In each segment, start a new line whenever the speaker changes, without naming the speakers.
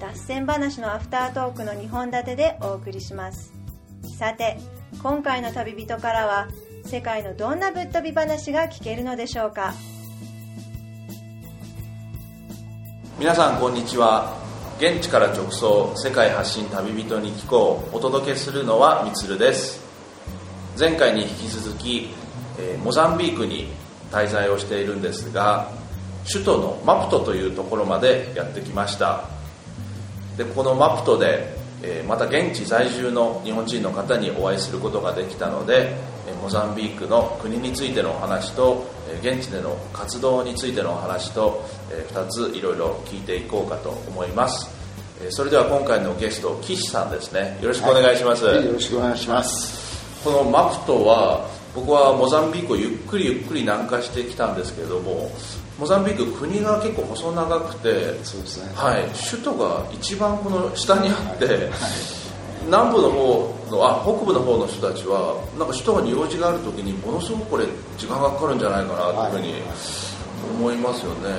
脱線話のアフタートークの2本立てでお送りします。さて今回の旅人からは世界のどんなぶっ飛び話が聞けるのでしょうか？
皆さんこんにちは。現地から直送世界発信旅人に聞こうお届けするのはみつるです。前回に引き続き、えーモザンビークに滞在をしているんですが首都のマプトというところまでやってきました。でこのマプトで、えーまた現地在住の日本人の方にお会いすることができたのでえーモザンビークの国についてのお話とえー現地での活動についてのお話と2ついろいろ聞いていこうかと思います。えーそれでは今回のゲスト岸さんですね。よろしくお願いします、
はいよろしくお願いします。
このマプトは僕はモザンビークをゆっくりゆっくり南下してきたんですけれどもモザンビーク国が結構細長くて
ね。
はい、首都が一番この下にあって、南部の方のあ北部の方の人たちはなんか首都に用事がある時にものすごくこれ時間がかかるんじゃないかなというふうに思いますよね、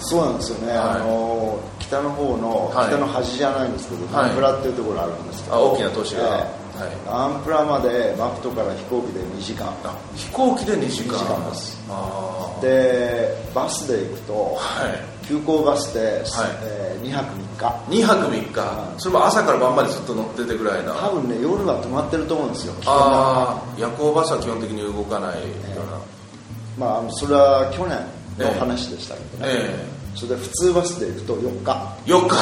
そうなんですよね。
はい。
あの北の方の
はい。
北の端じゃないんですけど、
はい。
ナンプラっていうところがあるんですけど、
あ大きな都市が、
ええ
はい、
ナンプラまでマプトから飛行機で2時間。
あ飛行機で2時間。
2時間です。でバスで行くと
はい。
急行バスで、えー2泊3日。
2泊3日、それも朝から晩までずっと乗っててぐらいな。
多分ね夜は止まってると思うんですよ。
ああ夜行バスは基本的に動かないような、
まあそれは去年の話でしたけどね。
え
それで普通バスで行くと4日。
え4日。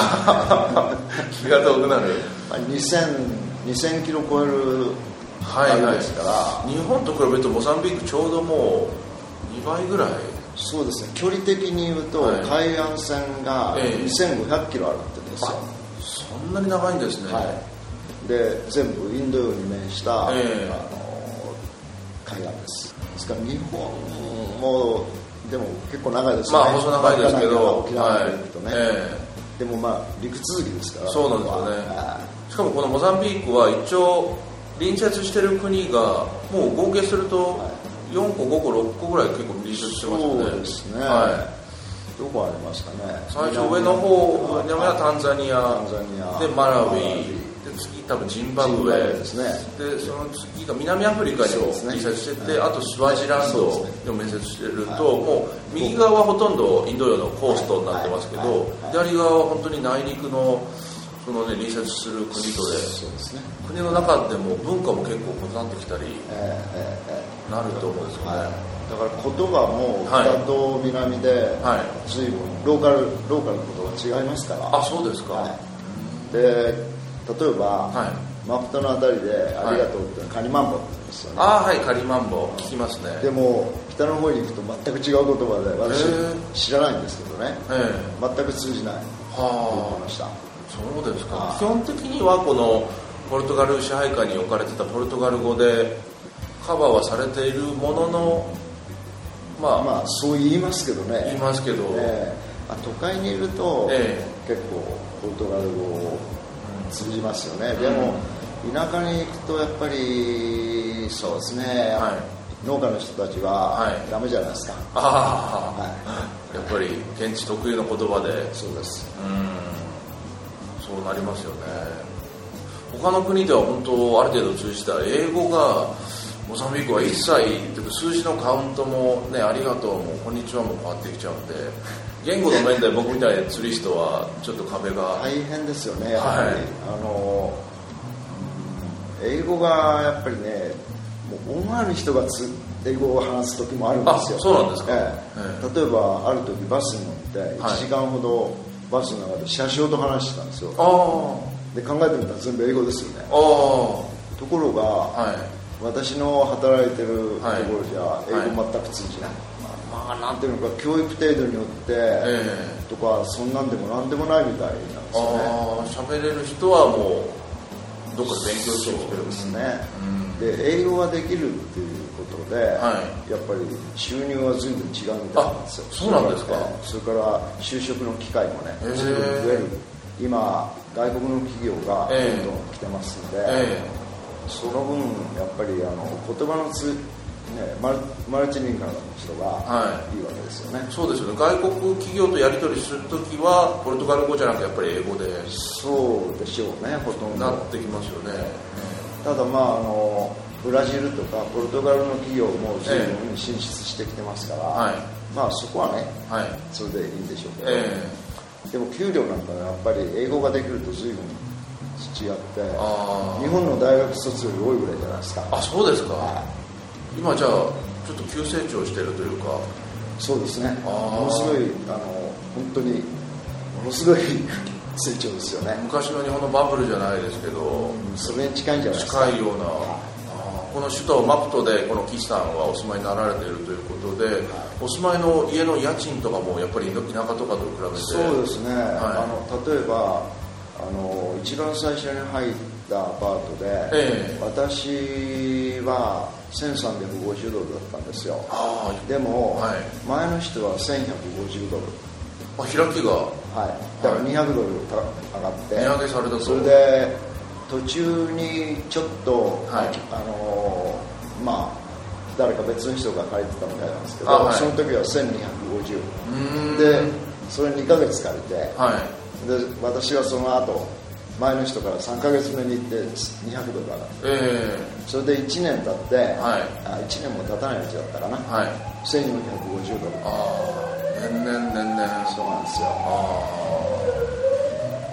気が遠くなる。
まあ2000 2000キロ超える
はいはい。
ですから、
日本と比べるとモザンビークちょうどもう2倍ぐらい。
そうですね。距離的に言うと、
はい。
海岸線が
ええ。
2500キロあるってんですよ、
そんなに長いんですね、
はい、で全部インド洋に面した、
ええ。
あの海岸です。ですから日本もでも結構長いですよね。
まあ細長いですけど。
沖縄まで行くとね、
え
でもまあ陸続きですから。
そうなんですよね。
は
えしかもこのモザンビークは一応隣接してる国がもう合計すると4個5個6個ぐらい結構隣接してますよね。
そうですね。
はい。
いどこありますかね。
最初上の方
南
南はタンザニア。
タンザニア。
でマラウ
マラウ
イ
イ
で次多分ジンバブ
エ。
エ
ですね。
でその次が南アフリカにも隣接してて、あとスワジランドにも面接してると、もう右側はほとんどインド洋のコーストになってますけど、
はい。はい。はい。
左側は本当に内陸のその、ね、隣接する国とで
そうですね。
国の中でも文化も結構異なってきたり
ええ
なると思うんですよね、
はい、だから言葉も
はい。
北と南で
はい。
随分ローカルローカルの言葉が違いますから、
あそうですか、
はい、で例えば、
はい。
マプトのあたりで「ありがとう」ってカニマンボって言うんですよね、
ああはいカリマンボ聞きますね。
でも北の方に行くと全く違う言葉で私知らないんですけどね。
え
全く通じない
え
と言って
は
ました。
あそうですか。
はい
基本的に。はこのポルトガル支配下に置かれてたポルトガル語でカバーはされているもののまあ、
まあそう言いますけどね。
言いますけど、
あ都会にいると、
え
結構ポルトガル語通じますよね、でも田舎に行くとやっぱりそうですね、
は
農家の人たち
は
はい。ダメじゃないですか、
ああ、
は
やっぱり現地特有の言葉で。
い、そうです。
うんそうなりますよね。他の国では本当ある程度通じた英語がモザンビークは一切数字のカウントもねありがとうもこんにちはも変わってきちゃうんで言語の面で僕みたいな釣り人はちょっと壁が、
大変ですよねやっぱり、
はい。
あの英語がやっぱりねもう思わぬ人がつ英語を話す時もあるんですよ。
あそうなんですか。
ええ。
え
例えばある時バスに乗って
はい。
1時間ほどバスの中で車掌と話してたんですよ。
あ
で考えてみたら全部英語ですよね。ところが、
あはい。
私の働いてると
はい。
ころじゃ英語全く通じない、まあなんていうのか教育程度によって、
え
とかそんなんでもなんでもないみたいなんですよね。
喋れる人はもうどっかで勉強してきてる
ですね、で英語ができるっていうことで、
は
やっぱり収入は随分違うみたいなんですよ。
あそうなんですか？
それから就職の機会もね随分増える。今外国の企業がど
え。え
んどん来てますんで、
え
その分やっぱりあの言葉のつ、ね、マルマルチリンガルの人が
はい。
いいわけですよね、
そうですよね。外国企業とやり取りするときはポルトガル語じゃなくてやっぱり英語で。
そうでしょうねほとんど。
なってきますよね、
ただまああのブラジルとかポルトガルの企業も随分進出してきてますから、
はい。
まあそこはね
はい。
それでいいんでしょうけど、
え
でも給料なんかねやっぱり英語ができると随分違って日本の大学卒より多いぐらいじゃないですか。
あそうですか、
は
今じゃあちょっと急成長してるというか。
そうですね。ものすごいあの本当にものすごい成長ですよね。
昔の日本のバブルじゃないですけど。
それに近いんじゃないですか。
近いような。この首都マプトでこの岸さんはお住まいになられているということで、お住まいの家の家賃とかもやっぱり田舎とかと比べて。
そうですね、
い。
あの例えばあの一番最初に入ったアパートで、
ええ。
私は1350ドルだったんですよ。
あ
でも、
はい。
前の人は1150ドル。
あ開きが。
はい。だから200ドルた上がって。
値上げされたと。
それで途中にちょっと、
はい。
あのまあ誰か別の人が借りてたみたいなんですけど、
あはい。
その時は
うー
1250
ん。
でそれ2ヶ月借りて、
はい。
で私はその後前の人から3ヶ月目に行って200ドル上がって
え。
それで1年経って、
はい。
あ1年も経たないうちだったかな、
えはい。
1450ドル
ああ年々年々。
そうなんですよ。
あ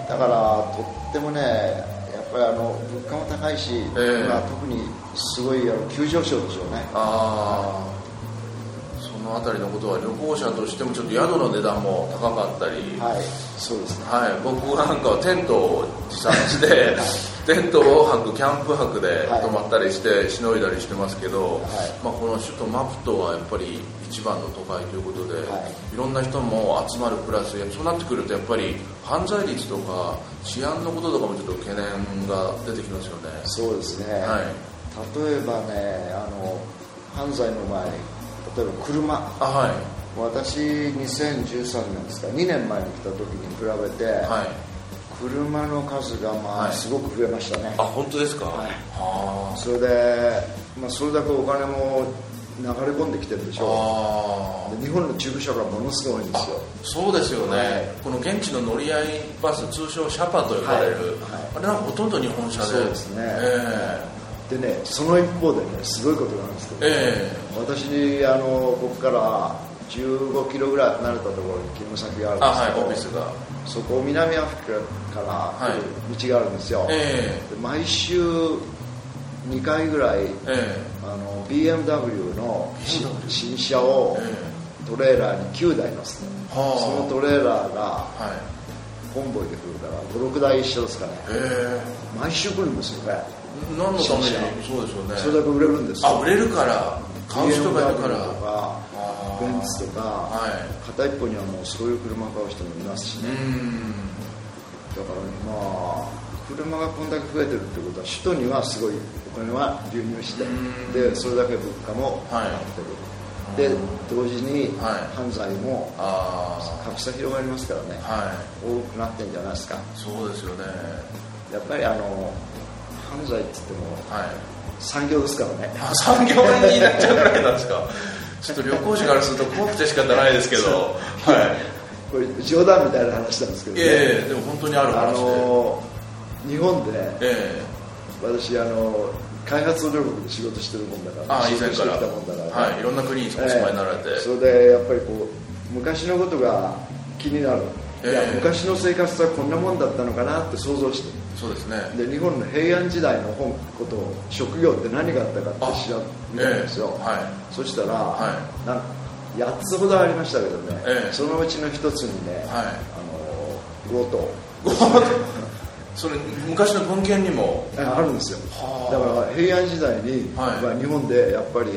だからとってもねやっぱりあの物価も高いし、
ええ。
今特にすごいあの急上昇でしょうね。
ああ。その辺りのことは旅行者としてもちょっと宿の値段も高かったり。
はいそうですね。
はい、僕なんかはテントを持参してテント泊キャンプ泊で
はい。
泊まったりしてしのいだりしてますけど、
はい。
まあ、この首都マプトはやっぱり一番の都会ということで、
はい。
い、ろんな人も集まるプラスそうなってくるとやっぱり犯罪率とか治安のこととかもちょっと懸念が出てきますよね。
そうですね、
はい。
例えばねあの犯罪の前に例えば車。
あはい。
私2013年ですか。2年前に来た時に比べて、
はい。
車の数がま
はい。
あすごく増えましたね、
あ本当ですか？
はい。
は
それで、まあ、それだけお金も流れ込んできてるでし
あ
ょ
あ
で日本の中古車がものすごいんですよ。
そうですよね、
はい。
この現地の乗り合いバス通称シャパと呼ばれる、
はい。はい。
あれなんかほとんど日本車で。
そうですね。
え
でねその一方でねすごいことがあるんですけど、
ええ。
私あのここから15キロぐらい離れたところに勤務先があるんですけど、
オフィスが。
そこ南アフリカから来る道があるんですよ、
え
で毎週2回ぐらい
ええ。
あの BMW の新車を
え
トレーラーに9台乗せて、
はあ。
そのトレーラーが
はい。
コンボイで来るから56台一緒ですかね。
え
毎週来るんですよね。
え何のために？そうですよね。
それだけ売れるんですよ。
あ売れるから。買う人がいるから。
ベンツとか
はい。
片一方にはもうそういう車買う人もいますし
う
ね
ん。
だからまあ車がこんだけ増えてるってことは首都にはすごいお金は流入して
うん。
でそれだけ物価も上がってる、で同時に
はい。
犯罪も
あ
格差広がりますからね。
あはい。
多くなってんじゃないですか。
そうですよね。
やっぱりあの犯罪って言っても
はい。
産業ですからね。
あ産業になっちゃうぐらいなんですか。ちょっと旅行者からすると怖くて仕方ないですけど。は
これ冗談みたいな話なんですけど
い
ね、
ええでも本当にある
あ
話で。
の日本で
え
私あの開発途上国で仕事してるもんだから
あ以前から。
たもんだから、
はい。いろんな国にお住まいになられて、
ええ。それでやっぱりこう昔のことが気になる、いや
ええ
昔の生活はこんなもんだったのかなって想像して
そうですね。
で日本の平安時代の本ことを職業って何があったかって調べたんですよ、
ええ。はい。
そしたら、
は
なん8つほどありましたけどね、
ええ。
そのうちの1つにね、
はい。
あの強盗。
それ昔の文献にも。
あるんですよ。
はあ。
だから平安時代に、
はい。
まあ日本でやっぱり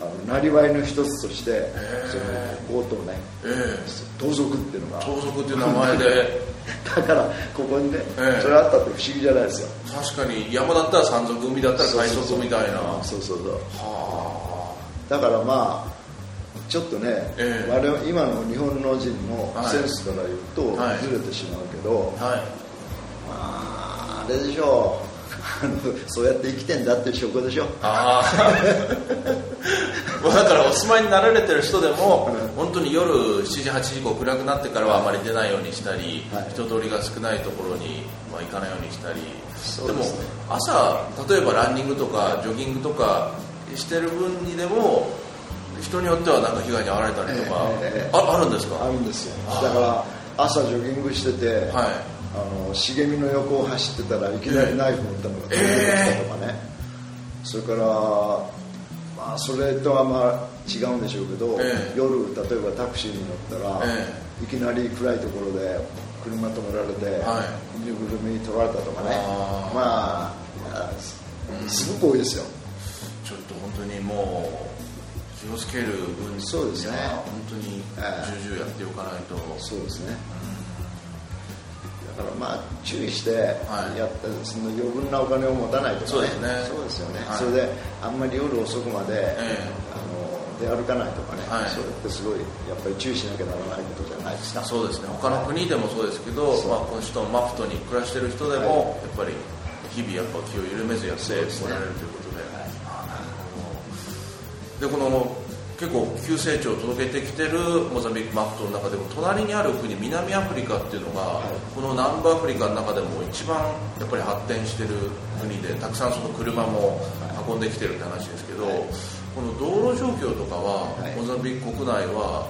あのなりわいの一つとして
え
その強盗ね
ええ。
盗賊っていうのが。
盗賊っていう名前で。
だからここにね、
ええ。
それあったって不思議じゃないですよ。
確かに山だったら山賊海だったら海賊みたいな。は
そうそうそう。
あ。
だからまあちょっとね、
ええ。
我々今の日本の人の
はい。
センスから言うと
はい。
ずれてしまうけど、
はい。
まああれでしょう。そうやって生きてんだっていう証拠でしょ。
ああ だからお住まいになられてる人でも本当に夜7時8時以降暗くなってからはあまり出ないようにしたり、
はい。
人通りが少ないところには行かないようにしたり。でも
そうですね。
朝例えばランニングとかジョギングとかしてる分にでも人によってはなんか被害に遭われたりとか、
ええ。ええ
ああるんですか？
あるんですよ。だから朝ジョギングしてて、
はい。
あの茂みの横を走ってたらいきなりナイフ持ったのが飛んできたとかね、それからまあそれとはまあ違うんでしょうけど、
ええ。
夜例えばタクシーに乗ったら、
え
いきなり暗いところで車止められて、
は
ぬい。ぐるみ取られたとかね。まあすすごく多いですよ。
ちょっと本当にもう気をつける分に
そうですね。
は本当に
ええ
重々やっておかないと、
そうですねだからまあ注意して
はい。
やったその余分なお金を持たないとかね。
そうですね。
そうですよね、
はい。
それであんまり夜遅くまで、
え
あの出歩かないとかね、
はい。
それってすごいやっぱり注意しなきゃならないことじゃないですか。
そうですね。他の国でもそうですけど、まあ、この人マプトに暮らしてる人でも、やっぱり日々やっぱ気を緩めずやっておられるということで、でこの結構急成長を届けてきてるモザンビークマプトの中でも隣にある国南アフリカっていうのが、
い。
この南部アフリカの中でも一番やっぱり発展してる国でたくさんその車も運んできてるって話ですけど、
はい。
この道路状況とかは、
はい。
モザンビーク国内は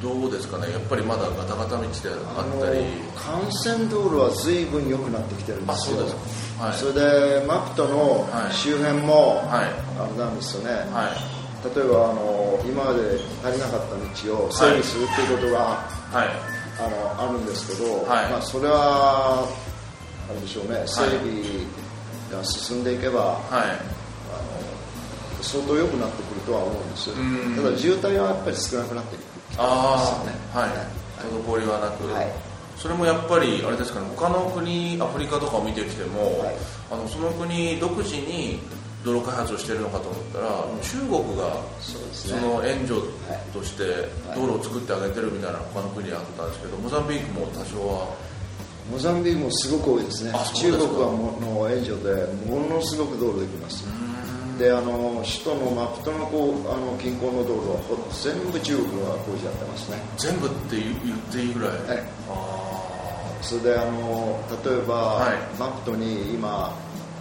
どうですかね？やっぱりまだガタガタ道であったり。
幹線道路は随分良くなってきてるんですよ。
あそうですか。はい。
それでマプトの
はい。
周辺も、
はい。
あれなんですよね、
はい
例えばあの今まで足りなかった道を整備するっていうことが、
はい。
あのあるんですけど、
はい。
まあ、それはあれでしょうね。整備が進んでいけば、
はい。
相当良くなってくるとは思うんです
うん。
ただ渋滞はやっぱり少なくなってきて
あ
よね。
あはい。滞りはなく、
はい。
それもやっぱりあれですかね他の国アフリカとかを見てきても、
はい。
あのその国独自に道路開発をしてるのかと思ったら、中国が
そ
の援助として
はい。
道路を作ってあげてるみたいな他の国あったんですけどモザンビークも多少は
モザンビークもすごく多いですね。中国はもの援助でものすごく道路できます。であの首都のマプトのこうあの近郊の道路はほ全部中国が工事やってますね。
全部って言言っていいぐらい、
はい。
あ
それであの例えば、
はい。
マプトに今、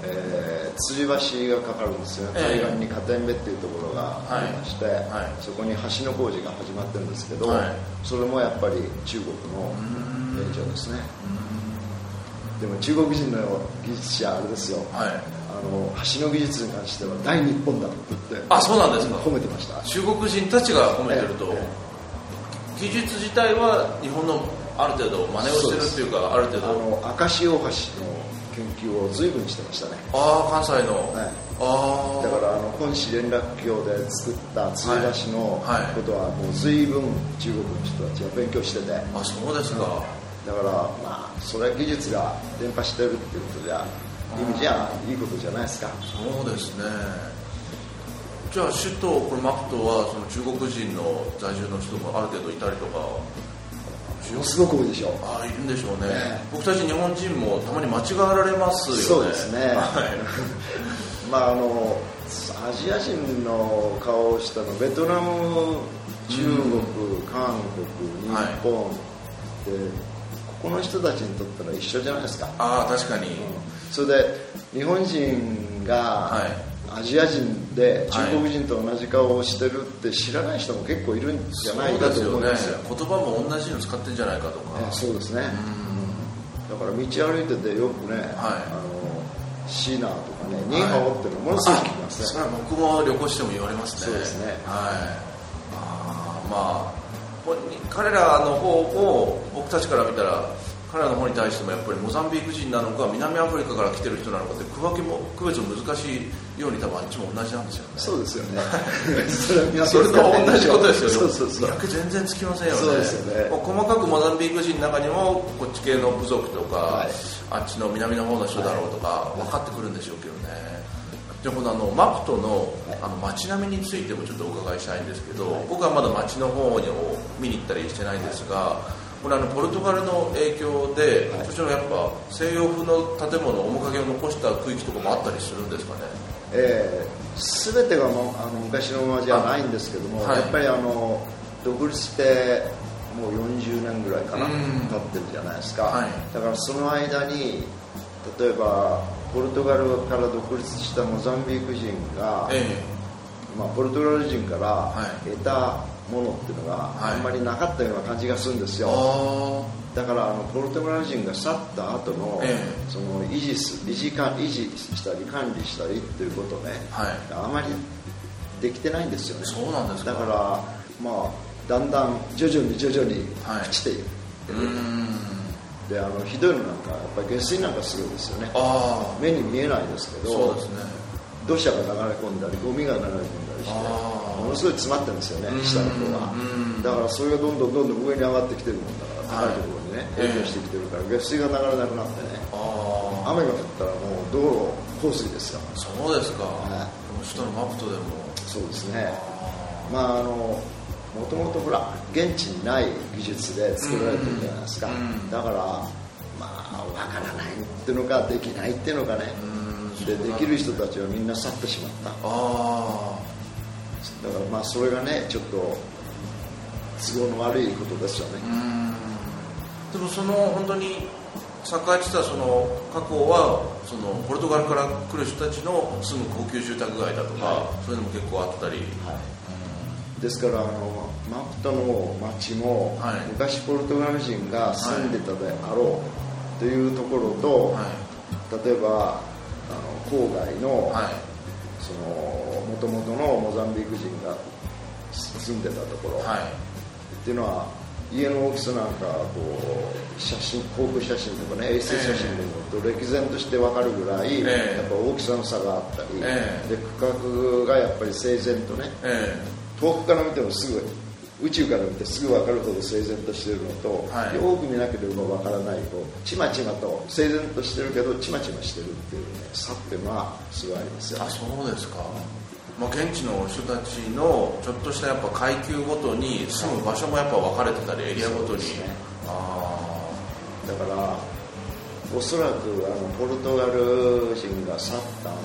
えー吊り橋がかかるんですよ。ね、
ええ。
海岸に加点部っていうところがありまして、
はい。
そこに橋の工事が始まってるんですけど、
はい。
それもやっぱり中国の援助ですね。でも中国人の技術者あれですよ。
あ
の橋の技術に関しては大日本だって言って
あそうなんですか。
褒めてました。
中国人たちが褒めてると、
え
技術自体は日本のある程度真似をしてるっていうかある程
あ
度
の明石大橋の研究を随分してましたね。
ああ関西の、
はい。
ああ
だからあの本市連絡橋で作った吊り橋のことはもう随分中国の人たちは勉強してて。だか
あそうですか、
らまあそれは技術が伝播してるっていうことじゃ意味じゃいいことじゃないですか。
そうですね。じゃあ首都これマプトはその中国人の在住の人もある程度いたりとか
ものすごく多いでしょ
ああいるんでしょうね、
ね
僕たち日本人もたまに間違われますよね。
そうですね。
はい。
まああのアジア人の顔をしたのベトナム中国、韓国日
はい。
本でここの人たちにとったら一緒じゃないですか。
ああ確かに、
それで日本人が
はい
アジア人で
はい。
中国人と同じ顔をしてるって知らない人も結構いるんじゃないかと
ですよ。ね
思いますよ
言葉も同じの使ってんじゃないかとか、
えそうですね。だから道歩いててよくね、あのシーナーとかねニーハオってのものすごく聞きますね、
それは僕も旅行しても言われますね。
そうですね。
はい。あーまあ彼らの方も僕たちから見たら彼らの方に対してもやっぱりモザンビーク人なのか南アフリカから来てる人なのかって区分けも区別も難しいように多分あっちも同じなんですよね。
そうですよね。それ
と同じことですよね。
そうそうそう。
全然つきませんよね。
そうですよね。
細かくモザンビーク人の中にもこっち系の部族とか、
はい。
あっちの南の方の人だろうとか分かってくるんでしょうけどね。じゃあこのあのマプトのあの街並みについてもちょっとお伺いしたいんですけど、僕はまだ街の方に見に行ったりしてないんですが、これあのポルトガルの影響で、
はい。
そちらのやっぱ西洋風の建物面影を残した区域とかもあったりするんですかね？
えー、全てがもうあの昔のままじゃないんですけども、
はい。
やっぱりあの独立してもう40年ぐらいかな、
うん。
経ってるじゃないですか、
はい。
だからその間に例えばポルトガルから独立したモザンビーク人が、
え。
まあ、ポルトガル人から
はい。
得たものっていうのが
はい。
あんまりなかったような感じがするんです
え
よ、
あ
だからあのポルトガル人が去った後の、
え
その維持す維持か維持したり管理したりっていうことね、
はい。
あまりできてないんですよね。
そうなんですか。
だからまあだんだん徐々に徐々に
はい。
朽ちている、
うーん。
であのひどいのなんかやっぱり下水なんかするんですよね。
あ
目に見えないですけ
あ
ど
そうですね。
土砂が流れ込んだりゴミが流れ込んだりしてものすごい詰まってるんですよね
うん。
下の方は。
うん。
だからそれがどんどんどんどん上に上がってきてるもんだから
はい。
高いところにね
ええ
影響してきてるから下水が流れなくなってね。
ああ
雨が降ったらもう道路洪水ですよ
そうですか、
はい
首都のマプトでも。
そうですね。まああのもともとほら現地にない技術で作られてるじゃないですか、
うん。
だからまあわからないっていうのかできないっていうのかね。
うん。
でできる人たちはみんな去ってしまった。だ
あ
からまあそれがねちょっと都合の悪いことですよね。
でもその本当に栄えてたその過去はそのポルトガルから来る人たちの住む高級住宅街だとか、
は
そういうのも結構あったり。
はい、ですからあのマプトの町も、
はい。
昔ポルトガル人が住んでたであろうというところと、
は
例えばあの郊外の、その元々のモザンビーク人が住んでたところ、
はい。
っていうのは家の大きさなんかこう写真航空写真とかね衛星写真で見ると歴然として分かるぐらい、
ええ。
やっぱ大きさの差があったり、
ええ。
で区画がやっぱり整然とね
え。
遠くから見てもすぐ宇宙から見てすぐ分かるほど整然としてるのと、
はい。
よく見なければ分からないこうちまちまと整然としてるけどちまちましてるっていうね差っていうのはすごいありますよ
えあそうですか、まあ、現地の人たちのちょっとしたやっぱ階級ごとに住む場所もやっぱ分かれてたりエリアごとに、
ね。
あ
だからおそらくあのポルトガル人が去った後、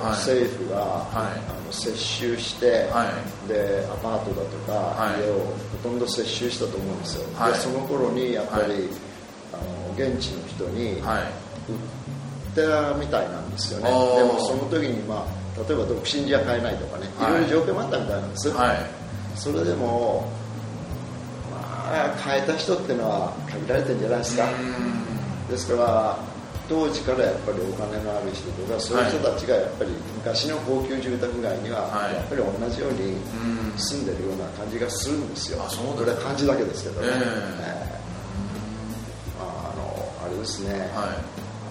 はい。
政府が、
はい。
あの接収して、
あはい。
でアパートだとか、
はい。
家をほとんど接収したと思うんですよ、
はい。
でその頃にやっぱり、
はい。
あの現地の人に
はい。
売ったみたいなんですよね、でもその時に、まあ、例えば独身じゃ買えないとかね、
はい。
いろいろ条件もあったみたいなんです、
はい。
それでも、まあ、買えた人っていうのは限られてるんじゃないですか。ですから当時からやっぱりお金のある人とかそういう人たちがやっぱり昔の高級住宅街には
はい。
やっぱり同じように
うん。
住んでるような感じがするんですよ、
あそう
これは感じだけですけどね、
ええ。
ええまあ、あのあれですね、
はい。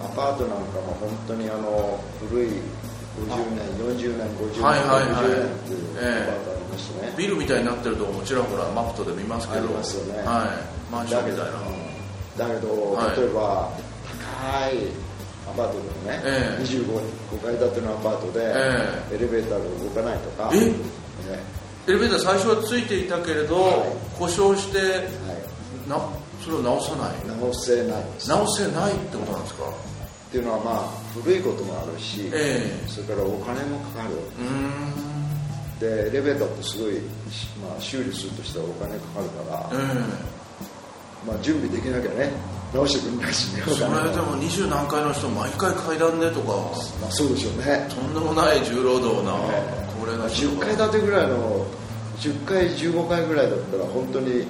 アパートなんかも本当にあの古い50年40年50年、
はいはいはい。
60年っていう
ええ
アパートありましてね、
ビルみたいになってるとこもちろんほらマップとで見ますけど。
ありますよね。
はい。マンションみたいな
だけど、
はい。
例えば高いアパートでもね、
ええ。
25 5階建てのアパートで、
え
エレベーターが動かないとか、
え？
ね。
エレベーター最初はついていたけれど、
はい。
故障して
は
なそれを直さない？
い、直せない。
直せないってことなんですか？
っていうのはまあ古いこともあるし、
え
それからお金もかかる。でエレベーターってすごい、まあ、修理するとしたらお金かかるから、
え
まあ、準備できなきゃね直してくれないしね。
えそれでも二十何階の人毎回階段でとか。
まあ、そうでしょうね。
とんでもない重労働な。
ええ
高齢な人
10
とか
階建てぐらいの10階15階ぐらいだったら本当に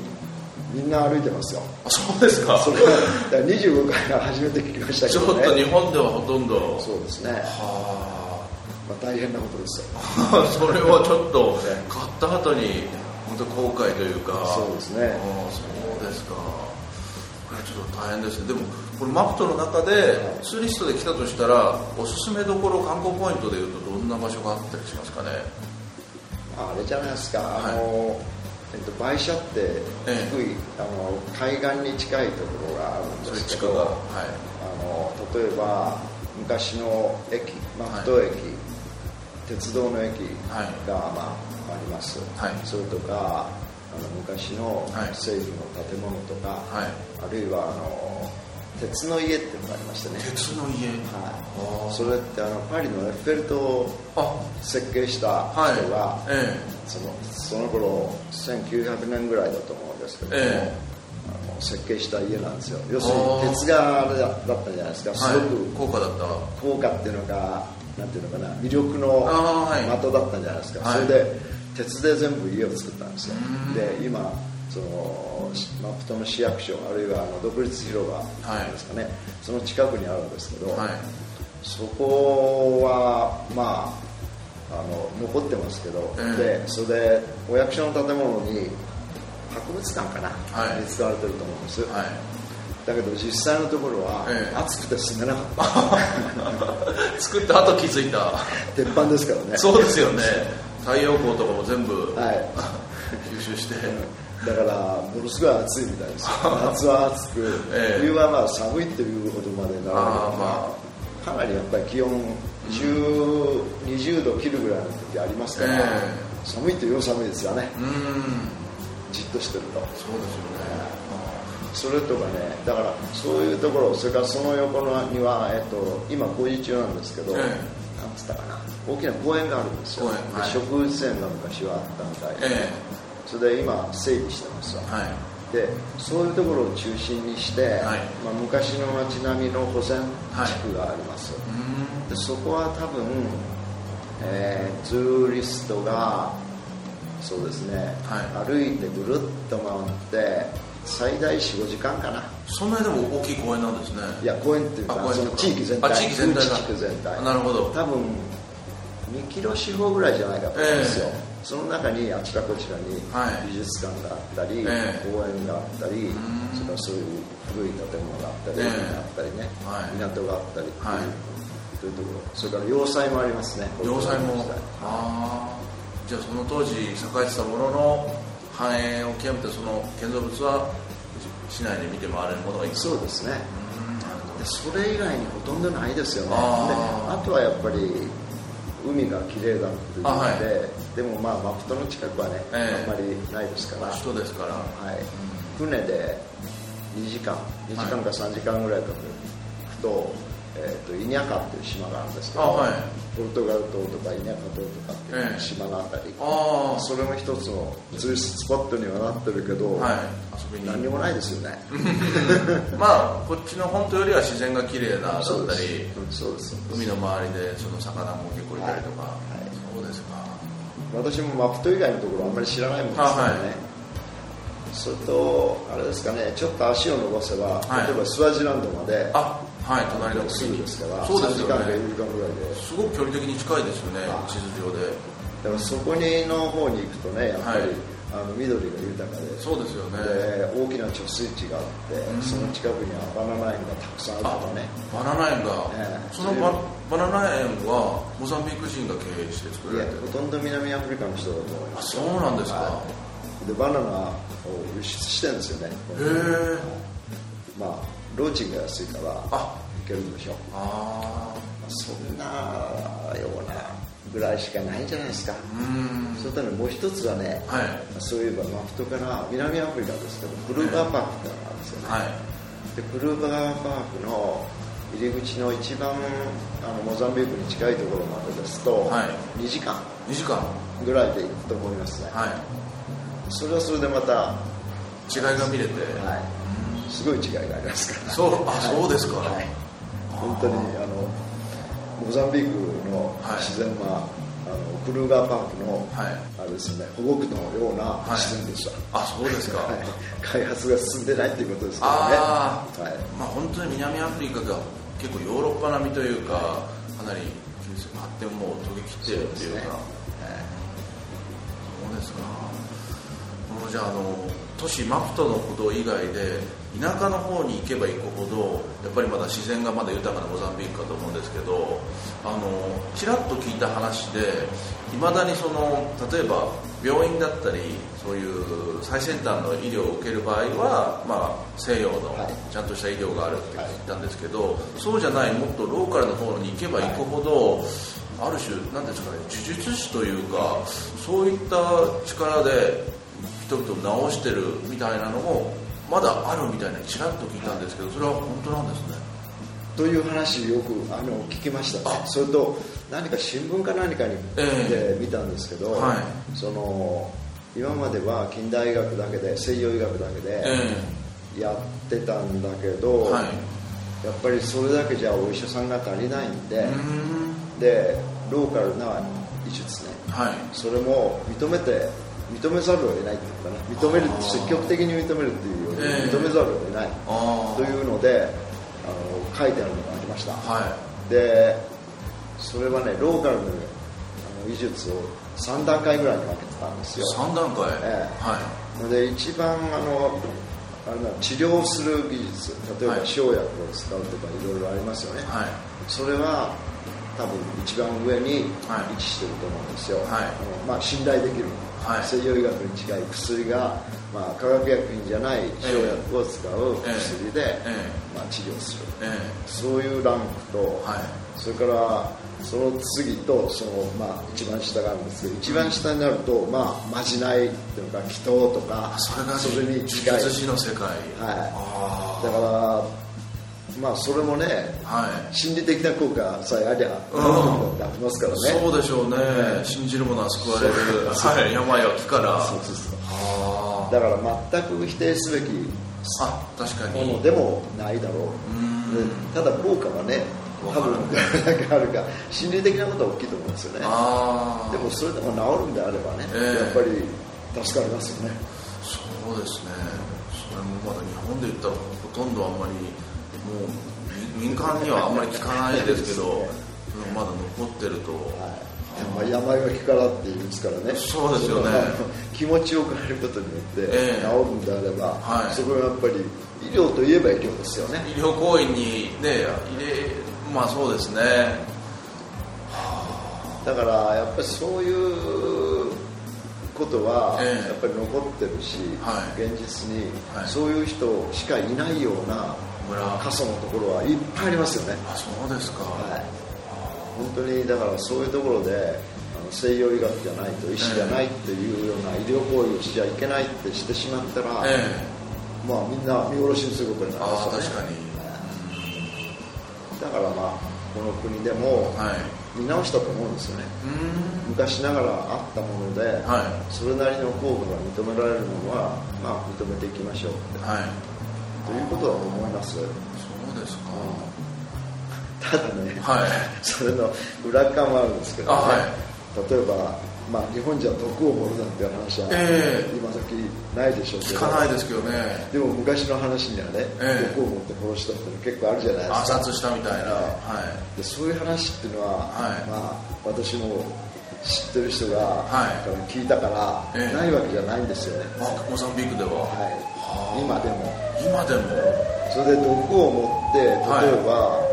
みんな歩いてますよ。
あそうですか。
それはだから25階が初めて聞きましたけ
ちょっ
どね
と日本ではほとんど。
そうですね、
は
まあ、大変なことですよ。
あ それはちょっと買った後に本当後悔というか。
そうですね。
そうですか。これちょっと大変ですね。でもこれマプトの中でツーリストで来たとしたらおすすめどころ観光ポイントでいうとどんな場所があったりしますかね？
あれじゃないですか、あの、えっと、売車って低い、あの海岸に近いところがあるんですけど、
はい、
あの例えば昔の駅マプト駅、はい、鉄道の駅が、まあ、あります、はい、それとかあの昔の政府の建物とか、はい、あるいはあの鉄の家っていうのがありましたね。
鉄の家。
はい。それってあのパリのエッフェル塔を設計した人が、はいええ、そのその頃1900年ぐらいだと思うんですけども、えあの設計した家なんですよ。要するに鉄があれだったんじゃないですか。すごく、
高価だった。
高価っていうのがなんていうのかな魅力の的だったんじゃないですか、それで鉄で全部家を作ったんですよ。で今そのマプトの市役所あるいはあの独立広場ですかね、はい、その近くにあるんですけど、はい、そこはまああの残ってますけど、えー、でそれでお役所の建物に博物館かな、はい、に使われてると思うんです、はい、だけど実際のところは暑くて住めなかった、
えー、作った後気づいた。
鉄板ですからね。
そうですよね太陽光とかも全部、はい、吸収して、
だからものすごい暑いみたいですよ。夏は暑く、え冬はまあ寒いっていうほどまでならない。まあ、かなりやっぱり気温10、20度切るぐらいの時ありますから、え寒いっていう寒いですよね。じっとしてると。
そうですよね。
それとかねだからそういうところそれからその横のには、えっと、今工事中なんですけど、えなんつったかな。大きな公園があるんですよ、はい、植物園が昔はあったみたいで、えー、それで今整備してますわ、はい、でそういうところを中心にして、はい、まあ、昔の街並みの保全地区があります、でそこは多分、えー、ツーリストがそうですね、歩いてぐるっと回って最大45時間かな。
そんなにでも大きい公園なんですね。
いや公園っていうかその地域全体。
地域全体
地域全体。
なるほど。
多分2キロ四方ぐらいじゃないかと思うんですよ、えー、その中にあちらこちらに美術館があったり、はい、公園があったり、それからそういう古い建物があったり、えー、あったりね、はい、港があったりっていう,、はい、というところ。それから要塞もありますね。
要塞も。ああじゃあその当時栄えてたものの繁栄を極めてその建造物は市内で見て回れるものがいい
そうですね。でそれ以外にほとんどないですよ。ねああとはやっぱり海が綺麗だっていうので、はい、でもまあマプトの近くはね、えー、あんまりないですから。
人ですから、は
い、船で2時間2時間か3時間ぐらいかけると、えーと、イニャカっていう島があるんですけど、はい、ポルトガル島とかイニャカ島とかっていう島のあたり、えー、それも一つのツーリストスポットにはなってるけど、はい、遊びに。何にもないですよね。
まあこっちの本当よりは自然が綺麗なだったり
そうです。
海の周りでその魚も結構いたりとか、はい、そうですか
私もマプト以外のところあんまり知らないもんですからね、それとあれですかねちょっと足を伸ばせば、はい、例えばスワジランドまで
あはい。隣の
すぐですから
そうですよね。
3時間か4時間ぐらい
で。すごく距離的に近いですよね地図上で。
だからそこにの方に行くとねやっぱり、はい、あの緑が豊かで。
そうですよね。
で大きな貯水池があって、うん、その近くにはバナナ園がたくさんあるとかね。
バナナ園が、ね、そのババナナ園はモザンビーク人が経営して作られてる。
ほとんど南アフリカの人だと思います。
そうなんですか、
はい。でバナナを輸出してるんですよねへえ。まあローチンが安いから。あいけるでしょああそんなようなぐらいしかないんじゃないですか。それとねもう一つはね、はい、そういえばマフトから南アフリカですけどクルーバーパークってのがあるんですよね、はい、でクルーバーパークの入り口の一番あのモザンビークに近いところまでですと、はい、2時間。
2時間。
ぐらいで行くと思いますね、はい。それはそれでまた
違いが見れて、は
い、すごい違いがありますから。
そうあ、そうですか、
はい、本当にあのモザンビークの自然は、あのクルーガーパークの、はい、あれですね保護区のような自然でした、
はい、あそうですか、はい、
開発が進んでないっていうことですからね。あ、
はい。まあ、本当に南アフリカが結構ヨーロッパ並みというか、かなり発展も遂げきってるっていうか。そうですか。じゃああの都市マプトのこと以外で田舎の方に行けば行くほどやっぱりまだ自然がまだ豊かなモザンビークかと思うんですけどあのちらっと聞いた話でいまだにその例えば病院だったりそういう最先端の医療を受ける場合は、まあ、西洋のちゃんとした医療があるって聞いたんですけど、そうじゃないもっとローカルの方に行けば行くほど、ある種なんですかね呪術師というかそういった力で人々を治してるみたいなのもまだあるみたいなちらっと聞いたんですけどそれは本当なんですね。
という話よくあの聞きましたね。それと何か新聞か何かにで見たんですけど、はい、その今までは近代医学だけで西洋医学だけでやってたんだけど、はい、やっぱりそれだけじゃお医者さんが足りないんででローカルな医術ね、はい、それも認めて認めざるを得ないっていうかな。認める積極的に認めるっていう認めざるを得ない。というのであの書いてあるのがありました、はい、でそれはねローカルのあの医術を3段階ぐらいに分けてたんですよ。
3段階、え
え。はい、で一番あのあれ治療する技術例えば生薬を使うとかいろいろありますよね、はい、それは多分一番上に位置してると思うんですよ、はい、あのまあ、信頼できる。はい、西洋医学に近い薬が、まあ、化学薬品じゃない生薬を使う薬で、えー、まあ、治療する、えー、そういうランクと、はい、それからその次とその、まあ、一番下があるんですけど一番下になると、まあ、まじないというか祈祷とか
それがそれに近い。の世界、
はい、だからまあそれもね、はい、心理的な効果さえありゃ、うん、ありますからね。
そうでしょうね、信じる者は救われる、はい、病は気から。そうそうそう
だから全く否定すべきものでもないだろう。ただ効果はね多分何かあるか心理的なことは大きいと思うんですよね。でもそれでも治るんであればね、えー、やっぱり助かりますよね。
そうですね。それもまだ日本で言ったらほとんどあんまりもう民間にはあんまり聞かないですけど まだ残ってると、はい
まあ、病は気からって言いますからね。
そうですよね。
気持ちよくなることによって治るんであれば、えーはい、そこはやっぱり医療といえば医療ですよね。
医療行為にね入れまあそうですね。
だからやっぱりそういうことはやっぱり残ってるし、えー、現実にそういう人しかいないような過疎のところはいっぱいありますよね。
あそうですか、はい、
本当にだからそういうところであの西洋医学じゃないと医師じゃないっていうような医療行為をしちゃいけないってしてしまったら、えー、まあみんな見殺しにすることになるんですよね。だからまあこの国でも見直したと思うんですよね、昔ながらあったもので、はい、それなりの効果が認められるのは、まあ、認めていきましょうって、はい。ということだと思います。そう
ですか、
ただね、はい、それの裏側もあるんですけどね、はい、例えば、まあ、日本じゃ毒を盛るなんていう話は、えー、今時ないでしょうけ
ど聞かないですけどね。
でも昔の話にはね、えー、毒を持って殺したって結構あるじゃないですか。
暗殺したみたいな、は
い、でそういう話っていうのは、はい、まあ、私も知ってる人が、聞いたから、ないわけじゃないんですよね、
モザンビークでは、
はい、今でも。
今でも。
それで毒を持って例えば、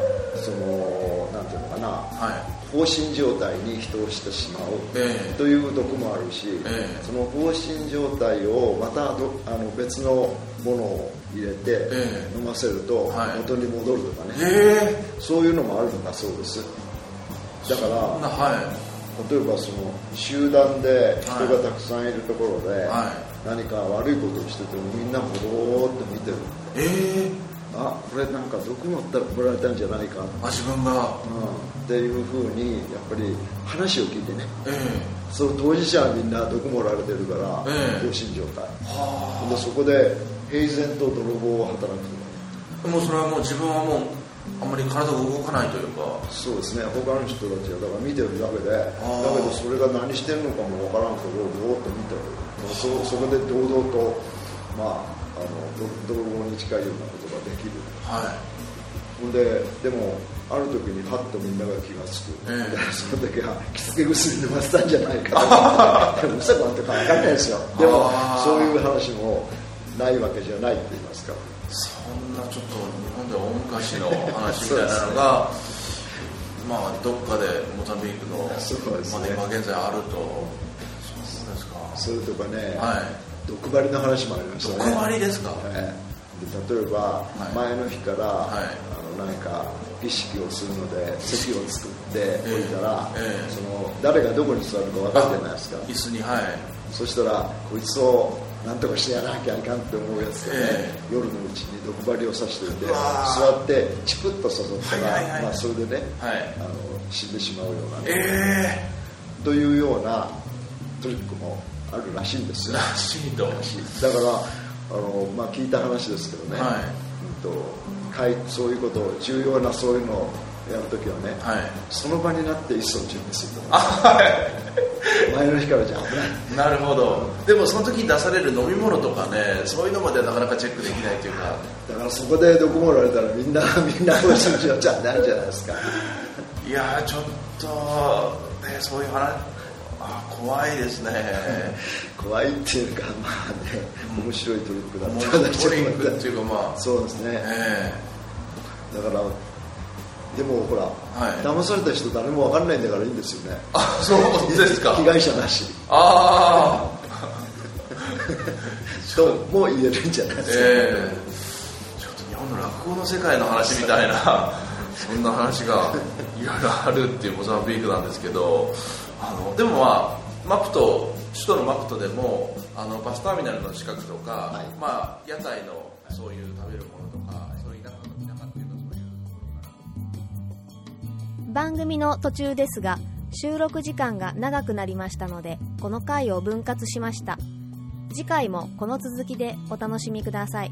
そのなんていうのかな、はい。放心状態に人をしてしまう、えー、という毒もあるし、えー、その放心状態をまたどあの別のものを入れて飲ませると元に戻るとかね、え。ー、そういうのもあるんだそうです。だから、はい。例えばその集団で人がたくさんいるところで、何か悪いことをしててもみんなもぼーっと見てる。ええ。ー、あこれなんか毒持ったら来られたんじゃないか。
あ自分が、
うん、っていうふうにやっぱり話を聞いてね、えー、その当事者はみんな毒盛られてるから、えー、放心状態。でそこで平然と泥棒を働く
と。かもうそれはもう自分はもうあんまり体が動かないというか。
そうですね。他の人たちはだから見てるだけでだけどそれが何してるのかもわからんけどぼーっと見てる。そそこで堂々とまああの泥棒に近いようなことができる。はい。ほんででもある時にハッとみんなが気が付く、えー、その時は着付け薬飲ませたんじゃないかと。でも嘘なんてか分かんないですよ。でもそういう話もないわけじゃないって言いますか。
そんなちょっと日本では大昔の話みたいなのがまあどっかでモザンビークのまだ今現在あると。そうですか。
それとかね、
はい
毒針の話もありましたね。
毒針ですか？
ええ。で例えば、
い。
前の日から、
い。
あのなんか儀式をするので席を作っておいたら、
ええ。
その誰がどこに座るか分かるじゃないですか
椅子にはい。
そしたらこいつをなんとかしてやらなきゃいかんって思うやつがね、
え
夜のうちに毒針を刺しておいて座ってチクッと刺さったら、
はいはいはい。
まあ、それでね、
はい。
あの死んでしまうような、
え。
というようなトリックもあるらしいんですよ。
えらしいと。
だからあの、まあ、聞いた話ですけどね、
はい。
うんとかいそういうことを重要なそういうのをやるときはね、
はい。
その場になって一層準備すると
あはい。
前の日からじゃ危ない。
なるほど。でもその時に出される飲み物とかねそういうのまではなかなかチェックできないというか。
だからそこで毒もられたらみんなみんなそうするじゃないじゃないですか。
いやーちょっとねそういう話あ怖いですね。
怖いっていうかまあね面白いトリックだったんだ
トリックっていうかまあ
そうですね。
え
だからでもほら、
はい。
騙された人誰も分かんないんだからいいんですよね。
あそうですか。
被害者なし。
ああ
と も言えるんじゃないですか、
ええ。ちょっと日本の落語の世界の話みたいな そんな話がいろいろあるっていうモザンビークなんですけどあのでもまあマプト首都のマプトでもあのバスターミナルの近くとか、
はい。
まあ、屋台のそういう食べるものとかそういう田舎の田舎っていうかそういう。
番組の途中ですが収録時間が長くなりましたのでこの回を分割しました。次回もこの続きでお楽しみください